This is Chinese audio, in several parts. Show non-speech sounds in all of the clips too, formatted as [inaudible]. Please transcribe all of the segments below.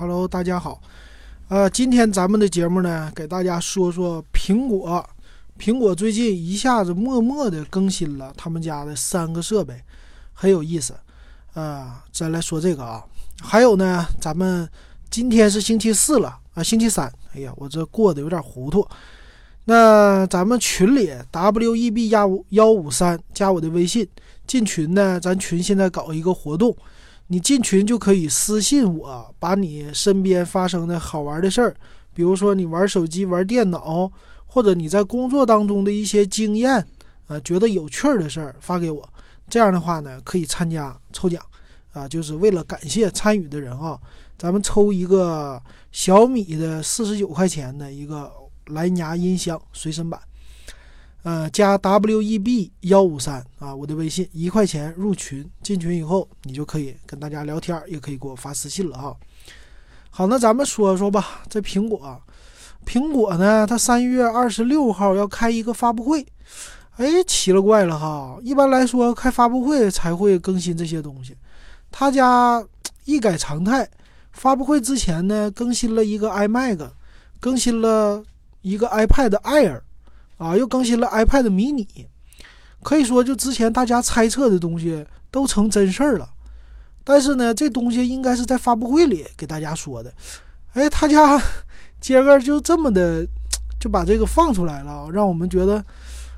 Hello，大家好。呃，今天咱们的节目呢，给大家说说苹果。苹果最近一下子默默的更新了他们家的三个设备，很有意思。啊，再来说这个啊，还有呢，咱们今天是星期四了啊，星期三。哎呀，我这过得有点糊涂。那咱们群里 W E B 幺五幺五三加我的微信进群呢，咱群现在搞一个活动。你进群就可以私信我，把你身边发生的好玩的事儿，比如说你玩手机、玩电脑，或者你在工作当中的一些经验，啊，觉得有趣儿的事儿发给我。这样的话呢，可以参加抽奖，啊，就是为了感谢参与的人啊，咱们抽一个小米的四十九块钱的一个蓝牙音箱随身版。呃，加 W E B 幺五三啊，我的微信一块钱入群，进群以后你就可以跟大家聊天，也可以给我发私信了哈。好，那咱们说说吧，这苹果，苹果呢，它三月二十六号要开一个发布会，哎，奇了怪了哈。一般来说，开发布会才会更新这些东西，他家一改常态，发布会之前呢，更新了一个 iMac，更新了一个 iPad Air。啊，又更新了 iPad mini，可以说就之前大家猜测的东西都成真事儿了。但是呢，这东西应该是在发布会里给大家说的。哎，他家 [laughs] 今个就这么的就把这个放出来了，让我们觉得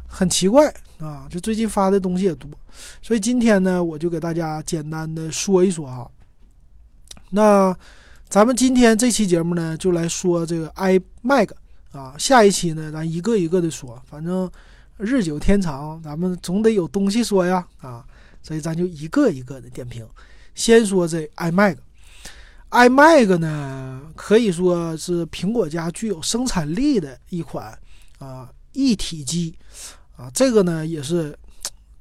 很奇怪啊。就最近发的东西也多，所以今天呢，我就给大家简单的说一说哈。那咱们今天这期节目呢，就来说这个 iMac。啊，下一期呢，咱一个一个的说，反正日久天长，咱们总得有东西说呀，啊，所以咱就一个一个的点评。先说这 iMac，iMac 呢可以说是苹果家具有生产力的一款啊一体机啊，这个呢也是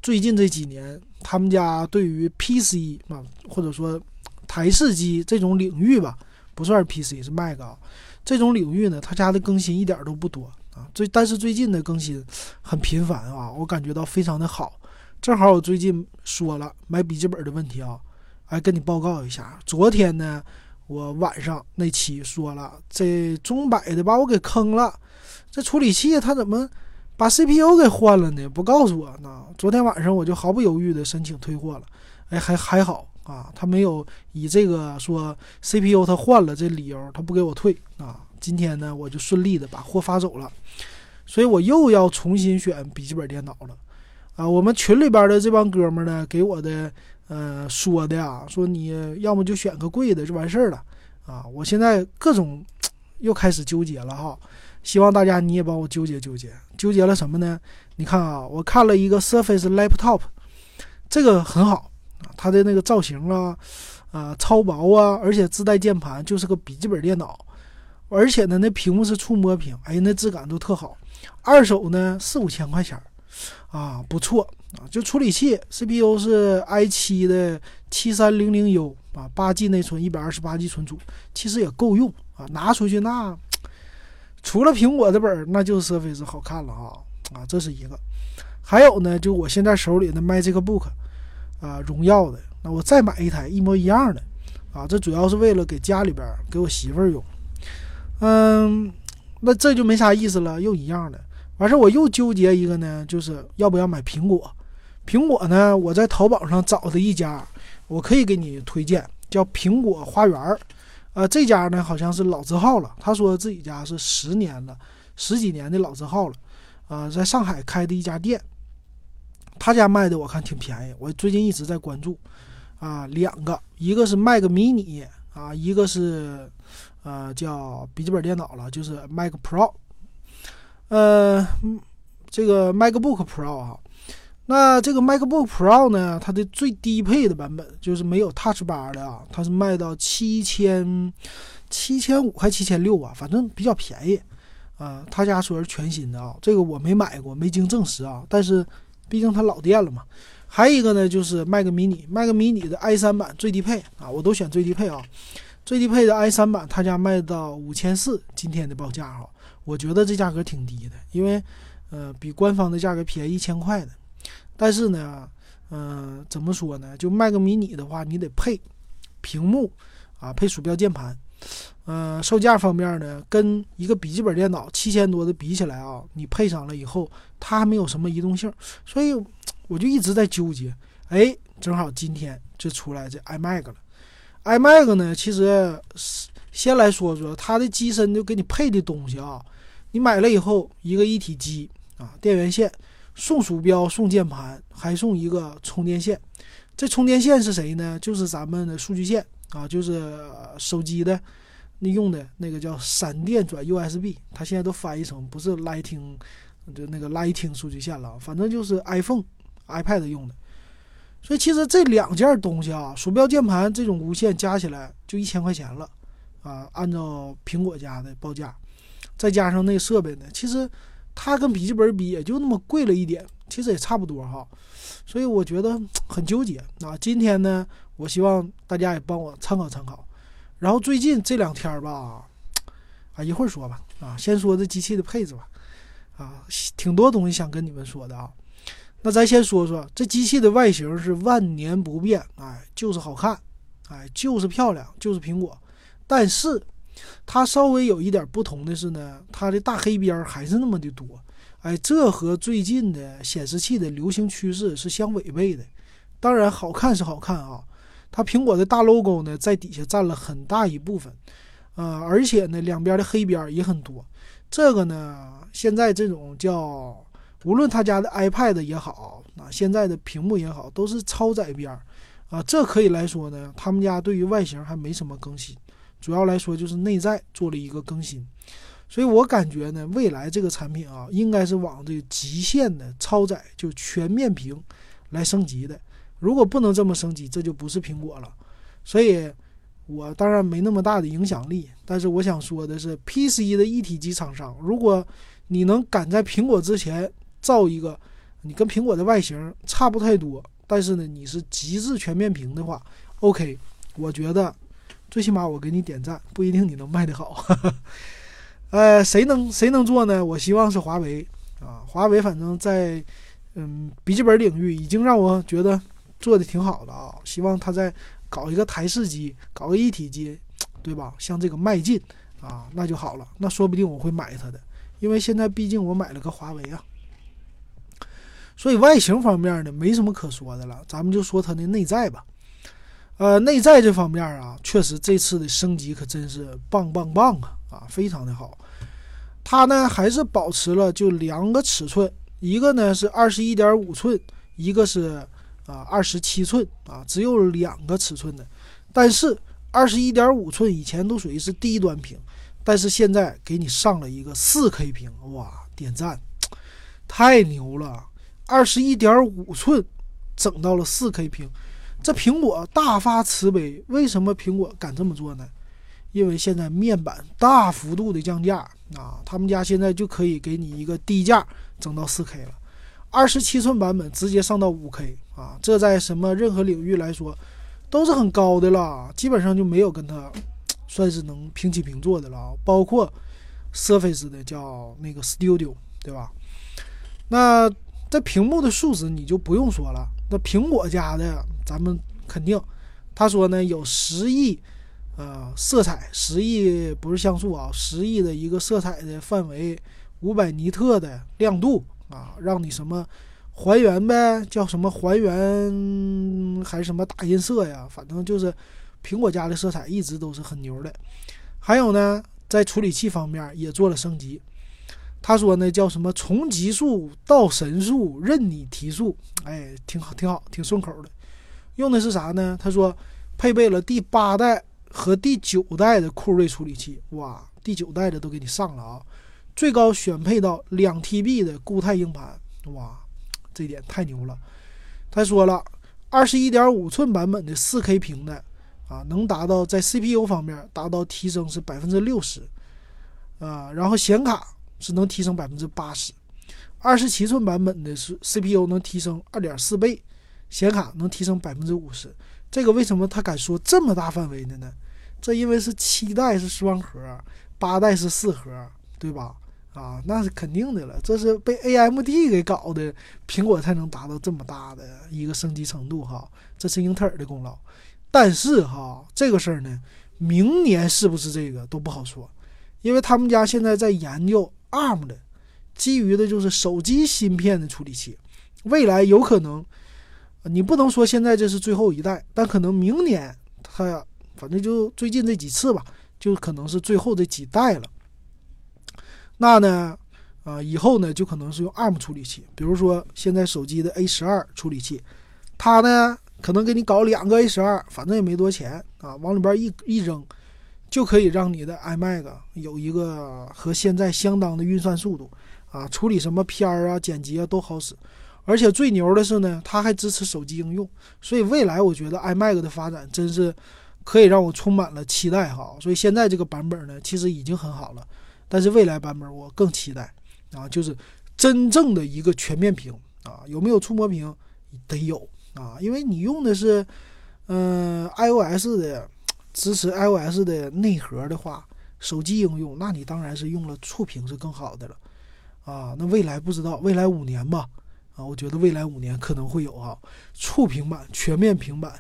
最近这几年他们家对于 PC 啊或者说台式机这种领域吧，不算是 PC 是 Mac 啊。这种领域呢，他家的更新一点都不多啊，最但是最近的更新很频繁啊，我感觉到非常的好。正好我最近说了买笔记本的问题啊，来跟你报告一下。昨天呢，我晚上那期说了，这中百的把我给坑了，这处理器它怎么把 CPU 给换了呢？不告诉我呢。昨天晚上我就毫不犹豫的申请退货了，哎，还还好。啊，他没有以这个说 CPU 他换了这理由，他不给我退啊。今天呢，我就顺利的把货发走了，所以我又要重新选笔记本电脑了。啊，我们群里边的这帮哥们呢，给我的呃说的啊，说你要么就选个贵的就完事儿了啊。我现在各种又开始纠结了哈，希望大家你也帮我纠结纠结，纠结了什么呢？你看啊，我看了一个 Surface Laptop，这个很好。它的那个造型啊，啊超薄啊，而且自带键盘，就是个笔记本电脑，而且呢，那屏幕是触摸屏，哎，那质感都特好。二手呢四五千块钱啊，不错啊。就处理器，CPU 是 i7 的七三零零 U 啊，八 G 内存，一百二十八 G 存储，其实也够用啊。拿出去那，除了苹果的本儿，那就是 Surface 好看了啊啊，这是一个。还有呢，就我现在手里的 Magic Book。啊，荣耀的，那我再买一台一模一样的，啊，这主要是为了给家里边给我媳妇儿用，嗯，那这就没啥意思了，又一样的，完事儿我又纠结一个呢，就是要不要买苹果，苹果呢，我在淘宝上找的一家，我可以给你推荐，叫苹果花园儿，呃，这家呢好像是老字号了，他说自己家是十年了，十几年的老字号了，啊，在上海开的一家店。他家卖的我看挺便宜，我最近一直在关注，啊，两个，一个是 Mac mini 啊，一个是，呃，叫笔记本电脑了，就是 Mac Pro，呃，这个 MacBook Pro 啊，那这个 MacBook Pro 呢，它的最低配的版本就是没有 Touch Bar 的啊，它是卖到七千七千五还七千六啊，反正比较便宜，啊，他家说是全新的啊，这个我没买过，没经证实啊，但是。毕竟它老店了嘛，还有一个呢，就是 Mac mini，Mac mini 的 i 三版最低配啊，我都选最低配啊，最低配的 i 三版，他家卖到五千四，今天的报价哈，我觉得这价格挺低的，因为呃比官方的价格便宜一千块的，但是呢，嗯，怎么说呢？就 Mac mini 的话，你得配屏幕啊，配鼠标键盘，呃，售价方面呢，跟一个笔记本电脑七千多的比起来啊，你配上了以后，它还没有什么移动性，所以我就一直在纠结。哎，正好今天就出来这 iMac 了。iMac 呢，其实先来说说它的机身就给你配的东西啊，你买了以后，一个一体机啊，电源线，送鼠标，送键盘，还送一个充电线。这充电线是谁呢？就是咱们的数据线啊，就是手机的。你用的那个叫闪电转 USB，它现在都翻译成不是 Lighting，就那个 Lighting 数据线了，反正就是 iPhone、iPad 用的。所以其实这两件东西啊，鼠标、键盘这种无线加起来就一千块钱了啊，按照苹果家的报价，再加上那设备呢，其实它跟笔记本比也就那么贵了一点，其实也差不多哈。所以我觉得很纠结啊。今天呢，我希望大家也帮我参考参考。然后最近这两天吧，啊，一会儿说吧，啊，先说这机器的配置吧，啊，挺多东西想跟你们说的啊。那咱先说说这机器的外形是万年不变，哎，就是好看，哎，就是漂亮，就是苹果。但是它稍微有一点不同的是呢，它的大黑边还是那么的多，哎，这和最近的显示器的流行趋势是相违背的。当然，好看是好看啊。它苹果的大 logo 呢，在底下占了很大一部分，呃，而且呢，两边的黑边也很多。这个呢，现在这种叫，无论他家的 iPad 也好，啊，现在的屏幕也好，都是超窄边儿，啊，这可以来说呢，他们家对于外形还没什么更新，主要来说就是内在做了一个更新。所以我感觉呢，未来这个产品啊，应该是往这个极限的超窄，就全面屏来升级的。如果不能这么升级，这就不是苹果了。所以，我当然没那么大的影响力。但是我想说的是，PC 的一体机厂商，如果你能赶在苹果之前造一个，你跟苹果的外形差不太多，但是呢，你是极致全面屏的话，OK，我觉得最起码我给你点赞，不一定你能卖得好。[laughs] 呃，谁能谁能做呢？我希望是华为啊，华为反正在嗯笔记本领域已经让我觉得。做的挺好的啊，希望他再搞一个台式机，搞个一体机，对吧？向这个迈进啊，那就好了。那说不定我会买它的，因为现在毕竟我买了个华为啊。所以外形方面呢，没什么可说的了，咱们就说它的内在吧。呃，内在这方面啊，确实这次的升级可真是棒棒棒啊啊，非常的好。它呢还是保持了就两个尺寸，一个呢是二十一点五寸，一个是。啊，二十七寸啊，只有两个尺寸的，但是二十一点五寸以前都属于是低端屏，但是现在给你上了一个四 K 屏，哇，点赞，太牛了！二十一点五寸整到了四 K 屏，这苹果大发慈悲，为什么苹果敢这么做呢？因为现在面板大幅度的降价啊，他们家现在就可以给你一个低价整到四 K 了。二十七寸版本直接上到五 K 啊，这在什么任何领域来说都是很高的了，基本上就没有跟它算是能平起平坐的了。包括 Surface 的叫那个 Studio，对吧？那这屏幕的素质你就不用说了，那苹果家的咱们肯定，他说呢有十亿呃色彩，十亿不是像素啊，十亿的一个色彩的范围，五百尼特的亮度。啊，让你什么还原呗？叫什么还原还是什么打印色呀？反正就是苹果家的色彩一直都是很牛的。还有呢，在处理器方面也做了升级。他说呢，叫什么从极速到神速，任你提速。哎，挺好，挺好，挺顺口的。用的是啥呢？他说配备了第八代和第九代的酷睿处理器。哇，第九代的都给你上了啊！最高选配到两 TB 的固态硬盘，哇，这点太牛了。他说了，二十一点五寸版本的四 K 屏的啊，能达到在 CPU 方面达到提升是百分之六十，啊，然后显卡是能提升百分之八十。二十七寸版本的是 CPU 能提升二点四倍，显卡能提升百分之五十。这个为什么他敢说这么大范围的呢？这因为是七代是双核，八代是四核，对吧？啊，那是肯定的了，这是被 AMD 给搞的，苹果才能达到这么大的一个升级程度哈，这是英特尔的功劳。但是哈，这个事儿呢，明年是不是这个都不好说，因为他们家现在在研究 ARM 的，基于的就是手机芯片的处理器，未来有可能，你不能说现在这是最后一代，但可能明年它反正就最近这几次吧，就可能是最后这几代了。那呢，啊，以后呢就可能是用 ARM 处理器，比如说现在手机的 A 十二处理器，它呢可能给你搞两个 A 十二，反正也没多钱啊，往里边一一扔，就可以让你的 iMac 有一个和现在相当的运算速度啊，处理什么片儿啊、剪辑啊都好使，而且最牛的是呢，它还支持手机应用，所以未来我觉得 iMac 的发展真是可以让我充满了期待哈。所以现在这个版本呢，其实已经很好了。但是未来版本我更期待啊，就是真正的一个全面屏啊，有没有触摸屏？得有啊，因为你用的是嗯 iOS 的支持 iOS 的内核的话，手机应用，那你当然是用了触屏是更好的了啊。那未来不知道，未来五年吧啊，我觉得未来五年可能会有啊触屏版全面平板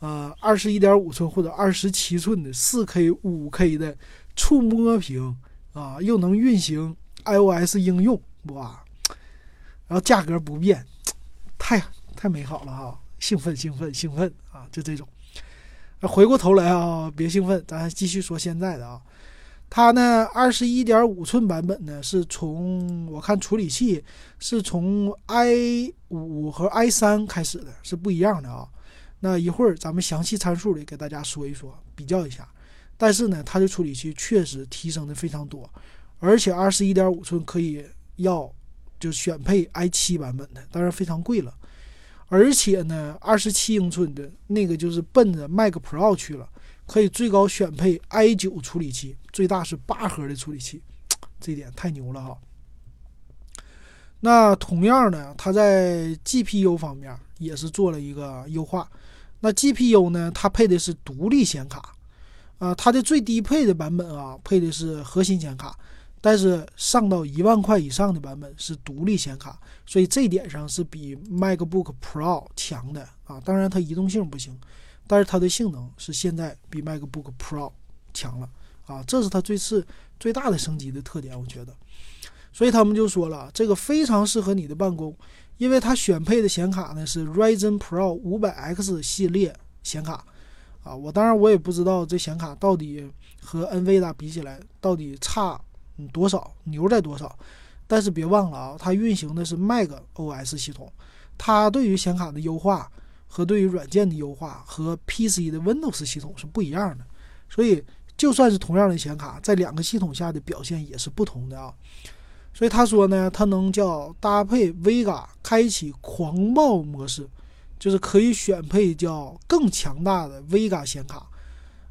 啊，二十一点五寸或者二十七寸的四 K、五 K 的触摸屏。啊，又能运行 iOS 应用哇，然后价格不变，太太美好了哈！兴奋兴奋兴奋啊！就这种。回过头来啊，别兴奋，咱继续说现在的啊。它呢，二十一点五寸版本呢，是从我看处理器是从 i 五和 i 三开始的，是不一样的啊。那一会儿咱们详细参数里给大家说一说，比较一下。但是呢，它的处理器确实提升的非常多，而且二十一点五寸可以要就选配 i 七版本的，当然非常贵了。而且呢，二十七英寸的那个就是奔着 Mac Pro 去了，可以最高选配 i 九处理器，最大是八核的处理器，[tsk] 这一点太牛了哈。那同样呢，它在 GPU 方面也是做了一个优化。那 GPU 呢，它配的是独立显卡。啊，它的最低配的版本啊，配的是核心显卡，但是上到一万块以上的版本是独立显卡，所以这点上是比 MacBook Pro 强的啊。当然它移动性不行，但是它的性能是现在比 MacBook Pro 强了啊。这是它最次最大的升级的特点，我觉得。所以他们就说了，这个非常适合你的办公，因为它选配的显卡呢是 Ryzen Pro 五百 X 系列显卡。啊，我当然我也不知道这显卡到底和 NVIDIA 比起来到底差多少，牛在多少。但是别忘了啊，它运行的是 Mac OS 系统，它对于显卡的优化和对于软件的优化和 PC 的 Windows 系统是不一样的。所以就算是同样的显卡，在两个系统下的表现也是不同的啊。所以他说呢，它能叫搭配 Vega 开启狂暴模式。就是可以选配叫更强大的 Vega 显卡，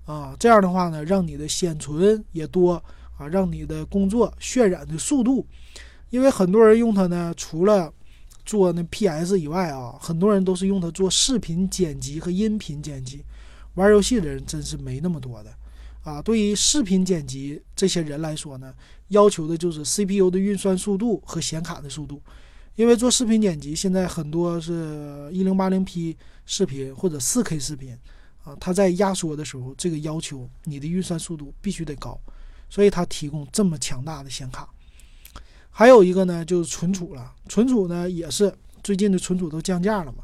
啊，这样的话呢，让你的显存也多啊，让你的工作渲染的速度，因为很多人用它呢，除了做那 PS 以外啊，很多人都是用它做视频剪辑和音频剪辑，玩游戏的人真是没那么多的啊。对于视频剪辑这些人来说呢，要求的就是 CPU 的运算速度和显卡的速度。因为做视频剪辑，现在很多是一零八零 P 视频或者四 K 视频，啊，它在压缩的时候，这个要求你的运算速度必须得高，所以它提供这么强大的显卡。还有一个呢，就是存储了，存储呢也是最近的存储都降价了嘛，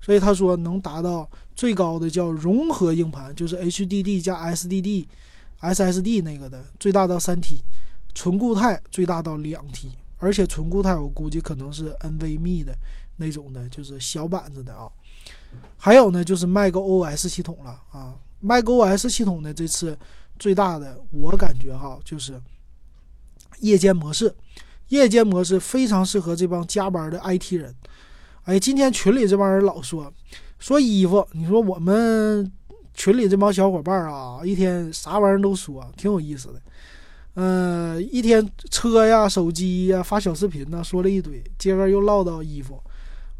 所以他说能达到最高的叫融合硬盘，就是 HDD 加 SDD，SSD 那个的最大到三 T，纯固态最大到两 T。而且纯固态，我估计可能是 NVMe 的那种的，就是小板子的啊。还有呢，就是 macOS 系统了啊。macOS 系统呢，这次最大的我感觉哈，就是夜间模式。夜间模式非常适合这帮加班的 IT 人。哎，今天群里这帮人老说说衣服，你说我们群里这帮小伙伴啊，一天啥玩意儿都说，挺有意思的。嗯，一天车呀、手机呀、发小视频呢，说了一堆，接着又唠到衣服，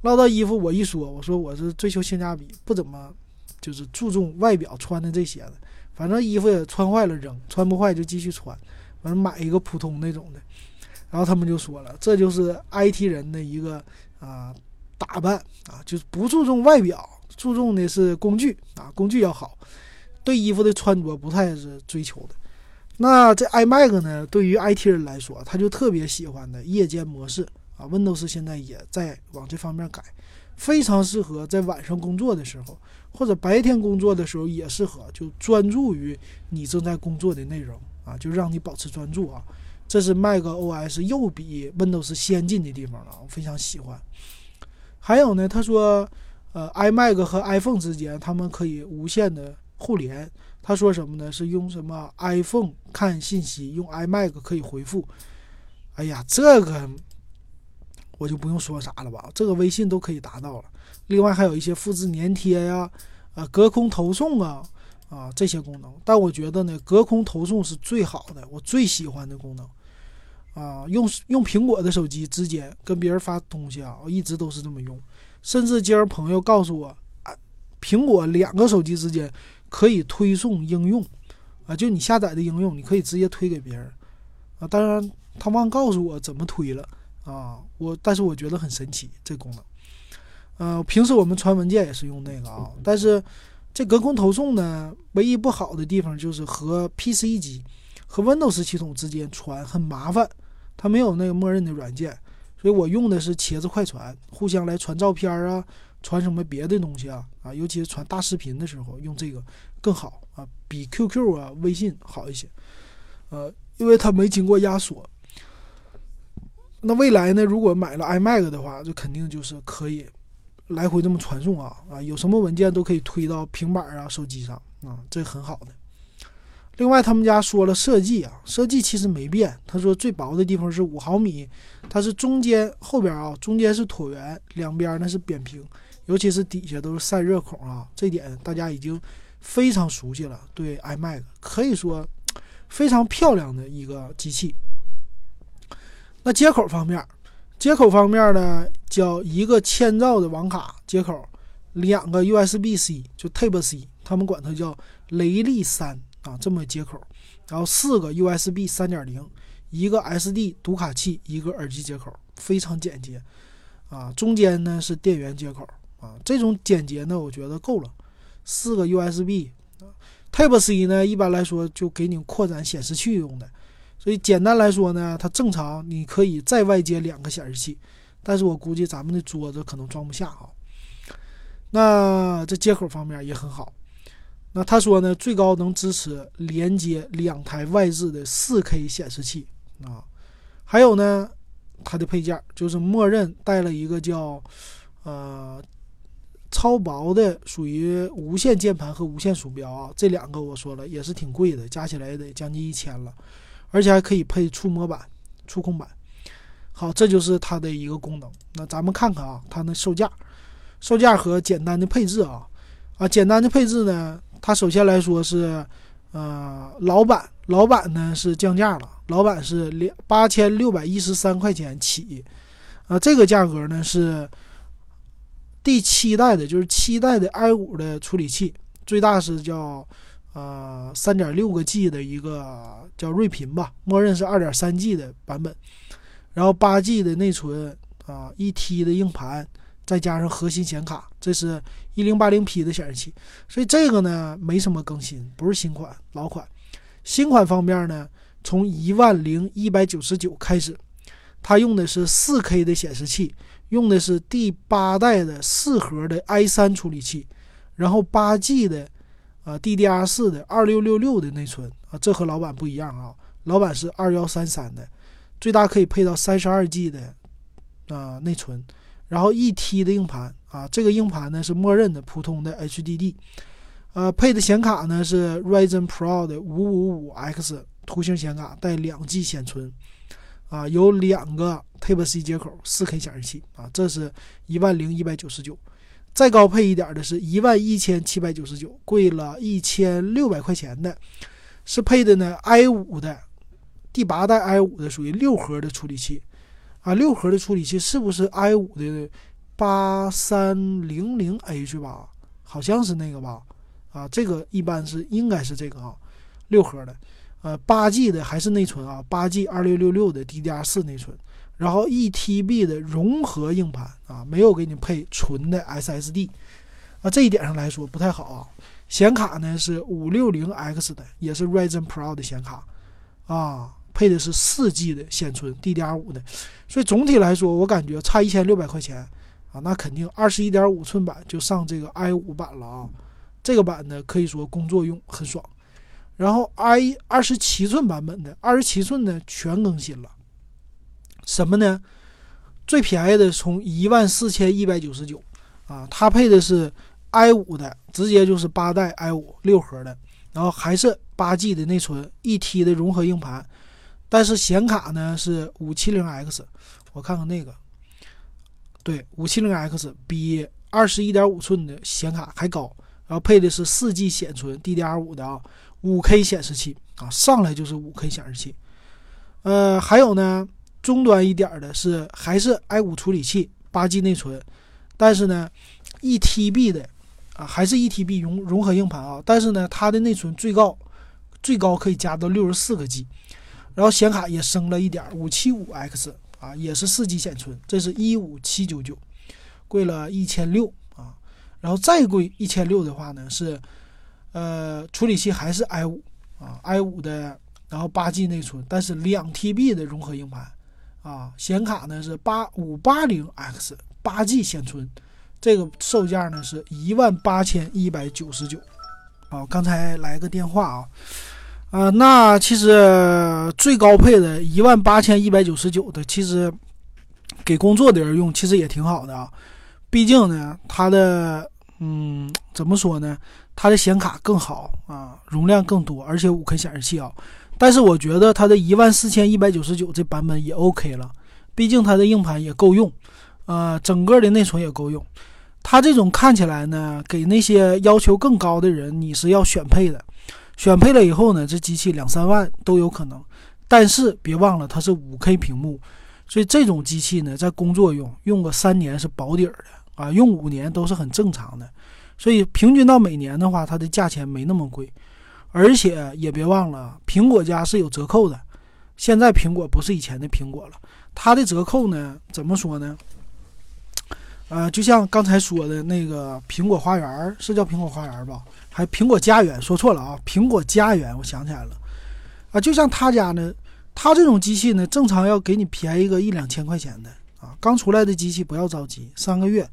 唠到衣服，我一说，我说我是追求性价比，不怎么就是注重外表穿的这些的，反正衣服也穿坏了扔，穿不坏就继续穿，反正买一个普通那种的。然后他们就说了，这就是 IT 人的一个啊打扮啊，就是不注重外表，注重的是工具啊，工具要好。对衣服的穿着不太是追求的。那这 iMac 呢，对于 IT 人来说，他就特别喜欢的夜间模式啊。Windows 现在也在往这方面改，非常适合在晚上工作的时候，或者白天工作的时候也适合，就专注于你正在工作的内容啊，就让你保持专注啊。这是 macOS 又比 Windows 先进的地方了，我非常喜欢。还有呢，他说，呃，iMac 和 iPhone 之间他们可以无线的互联。他说什么呢？是用什么 iPhone 看信息，用 iMac 可以回复。哎呀，这个我就不用说啥了吧，这个微信都可以达到了。另外还有一些复制粘贴呀，啊，隔空投送啊，啊这些功能。但我觉得呢，隔空投送是最好的，我最喜欢的功能。啊，用用苹果的手机直接跟别人发东西啊，我一直都是这么用。甚至今儿朋友告诉我，啊，苹果两个手机之间可以推送应用，啊，就你下载的应用，你可以直接推给别人。啊，当然他忘告诉我怎么推了啊，我但是我觉得很神奇这功能。呃，平时我们传文件也是用那个啊，但是这隔空投送呢，唯一不好的地方就是和 PC 机和 Windows 系统之间传很麻烦。它没有那个默认的软件，所以我用的是茄子快传，互相来传照片啊，传什么别的东西啊啊，尤其是传大视频的时候用这个更好啊，比 QQ 啊、微信好一些。呃，因为它没经过压缩。那未来呢，如果买了 iMac 的话，就肯定就是可以来回这么传送啊啊，有什么文件都可以推到平板啊、手机上啊，这很好的。另外，他们家说了设计啊，设计其实没变。他说最薄的地方是五毫米，它是中间后边啊，中间是椭圆，两边呢是扁平，尤其是底下都是散热孔啊，这点大家已经非常熟悉了。对 iMac 可以说非常漂亮的一个机器。那接口方面，接口方面呢，叫一个千兆的网卡接口，两个 USB-C 就 Type C，他们管它叫雷利三。啊，这么接口，然后四个 USB 三点零，一个 SD 读卡器，一个耳机接口，非常简洁。啊，中间呢是电源接口，啊，这种简洁呢，我觉得够了。四个 USB，Type C 呢，一般来说就给你扩展显示器用的。所以简单来说呢，它正常你可以再外接两个显示器，但是我估计咱们的桌子可能装不下啊。那这接口方面也很好。那他说呢，最高能支持连接两台外置的 4K 显示器啊，还有呢，它的配件就是默认带了一个叫呃超薄的属于无线键盘和无线鼠标啊，这两个我说了也是挺贵的，加起来也得将近一千了，而且还可以配触摸板、触控板。好，这就是它的一个功能。那咱们看看啊，它的售价、售价和简单的配置啊啊，简单的配置呢。它首先来说是，呃，老版老版呢是降价了，老版是两八千六百一十三块钱起，啊，这个价格呢是第七代的，就是七代的 i 五的处理器，最大是叫呃三点六个 G 的一个叫睿频吧，默认是二点三 G 的版本，然后八 G 的内存啊，一 T 的硬盘。再加上核心显卡，这是一零八零 P 的显示器，所以这个呢没什么更新，不是新款，老款。新款方面呢，从一万零一百九十九开始，它用的是四 K 的显示器，用的是第八代的四核的 i 三处理器，然后八 G 的啊 DDR 四的二六六六的内存啊，这和老版不一样啊，老版是二幺三三的，最大可以配到三十二 G 的啊内存。然后一 T 的硬盘啊，这个硬盘呢是默认的普通的 HDD，呃，配的显卡呢是 Ryzen Pro 的五五五 X 图形显卡，带两 G 显存，啊，有两个 Type C 接口，4K 显示器啊，这是一万零一百九十九，再高配一点的是一万一千七百九十九，贵了一千六百块钱的，是配的呢 i 五的第八代 i 五的属于六核的处理器。啊，六核的处理器是不是 i 五的八三零零 H 吧？好像是那个吧？啊，这个一般是应该是这个啊，六核的，呃，八 G 的还是内存啊？八 G 二六六六的 DDR 四内存，然后一 TB 的融合硬盘啊，没有给你配纯的 SSD，啊，这一点上来说不太好啊。显卡呢是五六零 X 的，也是 Ryzen Pro 的显卡，啊，配的是四 G 的显存，DDR5 的。所以总体来说，我感觉差一千六百块钱啊，那肯定二十一点五寸版就上这个 i5 版了啊。这个版呢可以说工作用很爽。然后 i 二十七寸版本的二十七寸的全更新了，什么呢？最便宜的从一万四千一百九十九啊，它配的是 i 五的，直接就是八代 i 五六核的，然后还是八 G 的内存，一 T 的融合硬盘，但是显卡呢是五七零 X，我看看那个，对，五七零 X 比二十一点五寸的显卡还高，然后配的是四 G 显存 DDR 五的啊，五 K 显示器啊，上来就是五 K 显示器，呃，还有呢。中端一点的是还是 i 五处理器，八 G 内存，但是呢，一 TB 的啊，还是一 TB 融融合硬盘啊，但是呢，它的内存最高最高可以加到六十四个 G，然后显卡也升了一点，五七五 X 啊，也是四 G 显存，这是一五七九九，贵了一千六啊，然后再贵一千六的话呢是，呃，处理器还是 i 五啊，i 五的，然后八 G 内存，但是两 TB 的融合硬盘。啊，显卡呢是八五八零 X 八 G 显存，这个售价呢是一万八千一百九十九。啊，刚才来个电话啊，啊，那其实最高配的一万八千一百九十九的，其实给工作的人用其实也挺好的啊。毕竟呢，它的嗯怎么说呢，它的显卡更好啊，容量更多，而且五 K 显示器啊。但是我觉得它的一万四千一百九十九这版本也 OK 了，毕竟它的硬盘也够用，呃，整个的内存也够用。它这种看起来呢，给那些要求更高的人，你是要选配的。选配了以后呢，这机器两三万都有可能。但是别忘了它是五 K 屏幕，所以这种机器呢，在工作用用个三年是保底儿的啊，用五年都是很正常的。所以平均到每年的话，它的价钱没那么贵。而且也别忘了，苹果家是有折扣的。现在苹果不是以前的苹果了，它的折扣呢，怎么说呢？呃，就像刚才说的那个苹果花园，是叫苹果花园吧？还苹果家园，说错了啊，苹果家园，我想起来了。啊，就像他家呢，他这种机器呢，正常要给你便宜个一两千块钱的啊。刚出来的机器不要着急，三个月，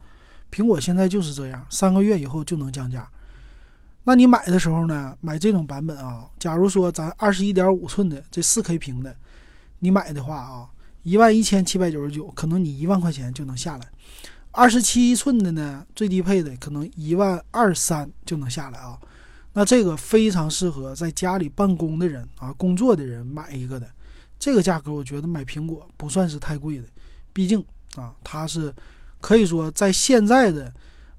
苹果现在就是这样，三个月以后就能降价。那你买的时候呢？买这种版本啊，假如说咱二十一点五寸的这四 K 屏的，你买的话啊，一万一千七百九十九，可能你一万块钱就能下来。二十七寸的呢，最低配的可能一万二三就能下来啊。那这个非常适合在家里办公的人啊，工作的人买一个的。这个价格我觉得买苹果不算是太贵的，毕竟啊，它是可以说在现在的。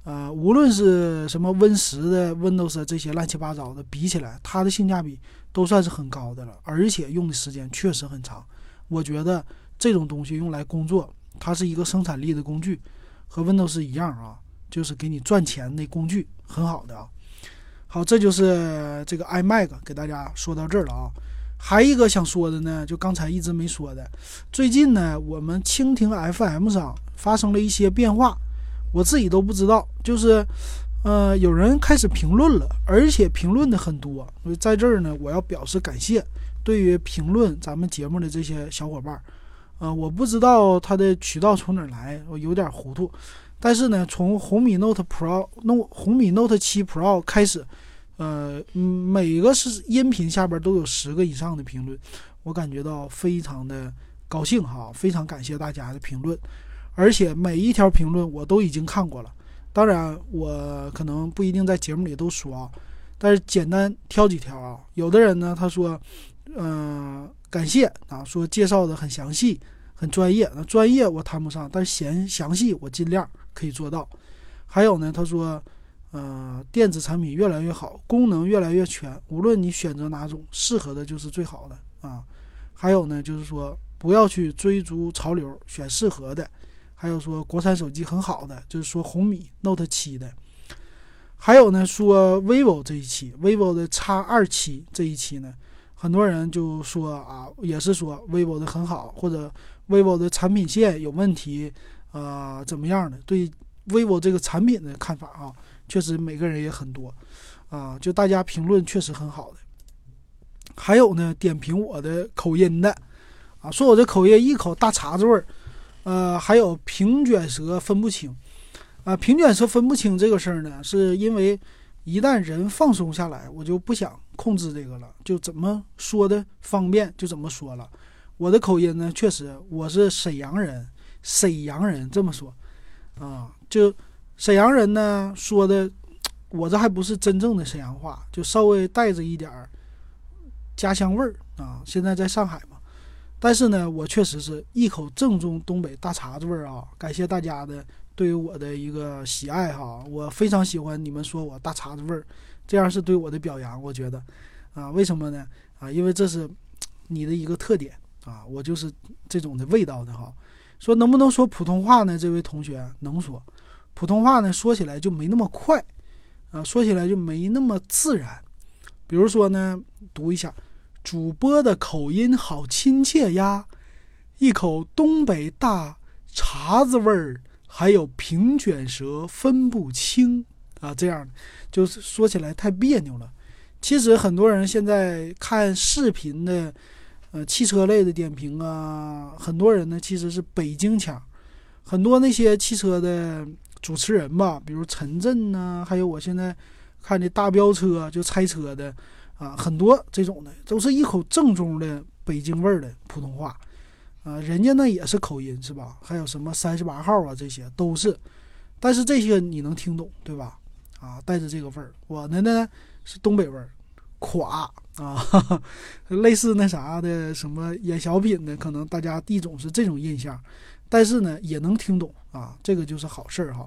呃，无论是什么 Win 十的 Windows 这些乱七八糟的比起来，它的性价比都算是很高的了，而且用的时间确实很长。我觉得这种东西用来工作，它是一个生产力的工具，和 Windows 一样啊，就是给你赚钱的工具，很好的啊。好，这就是这个 iMac 给大家说到这儿了啊。还一个想说的呢，就刚才一直没说的，最近呢，我们蜻蜓 FM 上发生了一些变化。我自己都不知道，就是，呃，有人开始评论了，而且评论的很多。所以在这儿呢，我要表示感谢，对于评论咱们节目的这些小伙伴，呃，我不知道他的渠道从哪儿来，我有点糊涂。但是呢，从红米 Note Pro、no 红米 Note 7 Pro 开始，呃，每个是音频下边都有十个以上的评论，我感觉到非常的高兴哈，非常感谢大家的评论。而且每一条评论我都已经看过了，当然我可能不一定在节目里都说啊，但是简单挑几条啊。有的人呢他说，嗯，感谢啊，说介绍的很详细、很专业。那专业我谈不上，但是详详细我尽量可以做到。还有呢，他说，呃，电子产品越来越好，功能越来越全，无论你选择哪种，适合的就是最好的啊。还有呢，就是说不要去追逐潮流，选适合的。还有说国产手机很好的，就是说红米 Note 七的，还有呢说 vivo 这一期，vivo 的 X 二七这一期呢，很多人就说啊，也是说 vivo 的很好，或者 vivo 的产品线有问题，呃，怎么样的？对 vivo 这个产品的看法啊，确实每个人也很多，啊，就大家评论确实很好的。还有呢，点评我的口音的，啊，说我这口音一口大碴子味儿，呃，还有平卷舌分不清，啊，平卷舌分不清这个事儿呢，是因为一旦人放松下来，我就不想控制这个了，就怎么说的方便就怎么说了。我的口音呢，确实我是沈阳人，沈阳人这么说，啊，就沈阳人呢说的，我这还不是真正的沈阳话，就稍微带着一点儿。家乡味儿啊！现在在上海嘛，但是呢，我确实是一口正宗东北大碴子味儿啊！感谢大家的对于我的一个喜爱哈，我非常喜欢你们说我大碴子味儿，这样是对我的表扬，我觉得啊，为什么呢？啊，因为这是你的一个特点啊，我就是这种的味道的哈。说能不能说普通话呢？这位同学能说普通话呢，说起来就没那么快啊，说起来就没那么自然。比如说呢，读一下，主播的口音好亲切呀，一口东北大碴子味儿，还有平卷舌分不清啊，这样就是说起来太别扭了。其实很多人现在看视频的，呃，汽车类的点评啊，很多人呢其实是北京腔，很多那些汽车的主持人吧，比如陈震呐，还有我现在。看这大飙车就拆车的啊，很多这种的都是一口正宗的北京味儿的普通话啊，人家那也是口音是吧？还有什么三十八号啊，这些都是，但是这些你能听懂对吧？啊，带着这个味儿，我的呢是东北味儿，垮啊，[laughs] 类似那啥的什么演小品的，可能大家一种是这种印象，但是呢也能听懂啊，这个就是好事儿哈。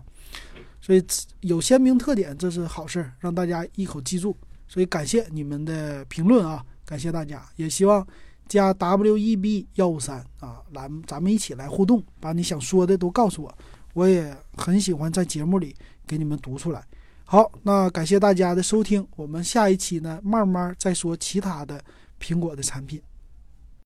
所以有鲜明特点，这是好事儿，让大家一口记住。所以感谢你们的评论啊，感谢大家，也希望加 W E B 幺五三啊，来咱们一起来互动，把你想说的都告诉我，我也很喜欢在节目里给你们读出来。好，那感谢大家的收听，我们下一期呢，慢慢再说其他的苹果的产品。